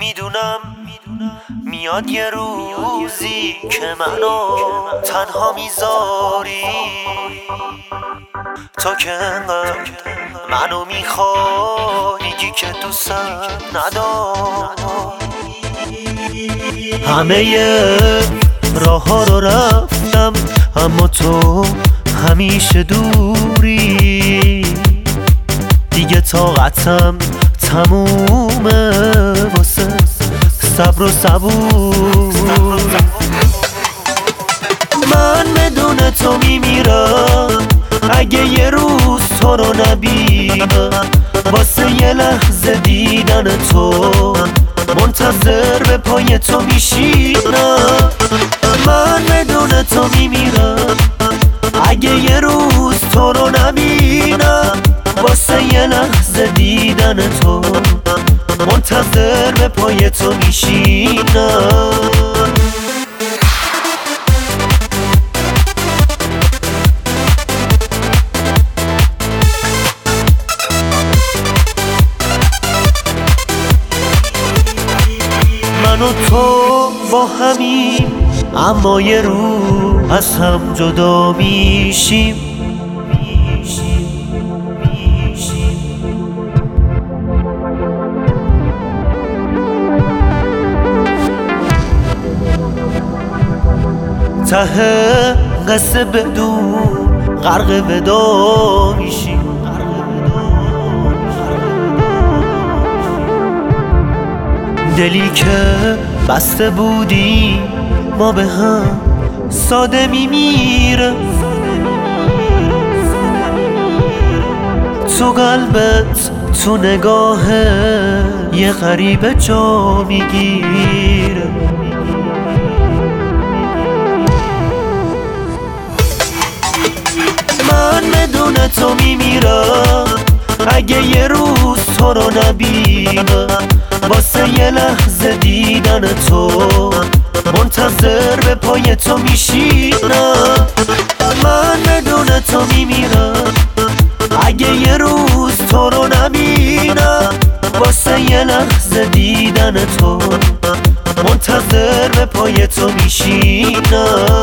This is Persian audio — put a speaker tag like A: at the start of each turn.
A: می‌دونم میاد یه روزی که منو تنها می‌ذاری. تو که منو می‌خوای میگی که دوستم نداری. همه راه ها رو رفتم اما تو همیشه دوری. دیگه طاقتم تمومه واسه صبر و صبور. من بدون تو میمیرم. اگه یه روز تو رو نبینم واسه یه لحظه دیدن تو منتظر به پای تو میشینم. من بدون تو میمیرم. اگه یه روز تو رو نبینم واسه یه لحظه دیدن تو. منتظر به پای تو میشینم من و تو با همیم اما یه رو از هم جدا میشیم. ته قصه بدون غرق ودا میشیم دلی که بسته بودی ما به هم ساده میمیره. تو قلبت تو نگاه یه غریب جا می‌گیره بدون تو میمیرم. اگه یه روز تو رو نبینم واسه یه لحظه دیدن تو منتظر به پای تو میشینم. من بدون تو میمیرم. اگه یه روز تو رو نبینم واسه یه لحظه دیدن تو منتظر به پای تو میشینم.